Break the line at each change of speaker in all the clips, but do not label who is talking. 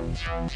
Thank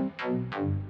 Thank you.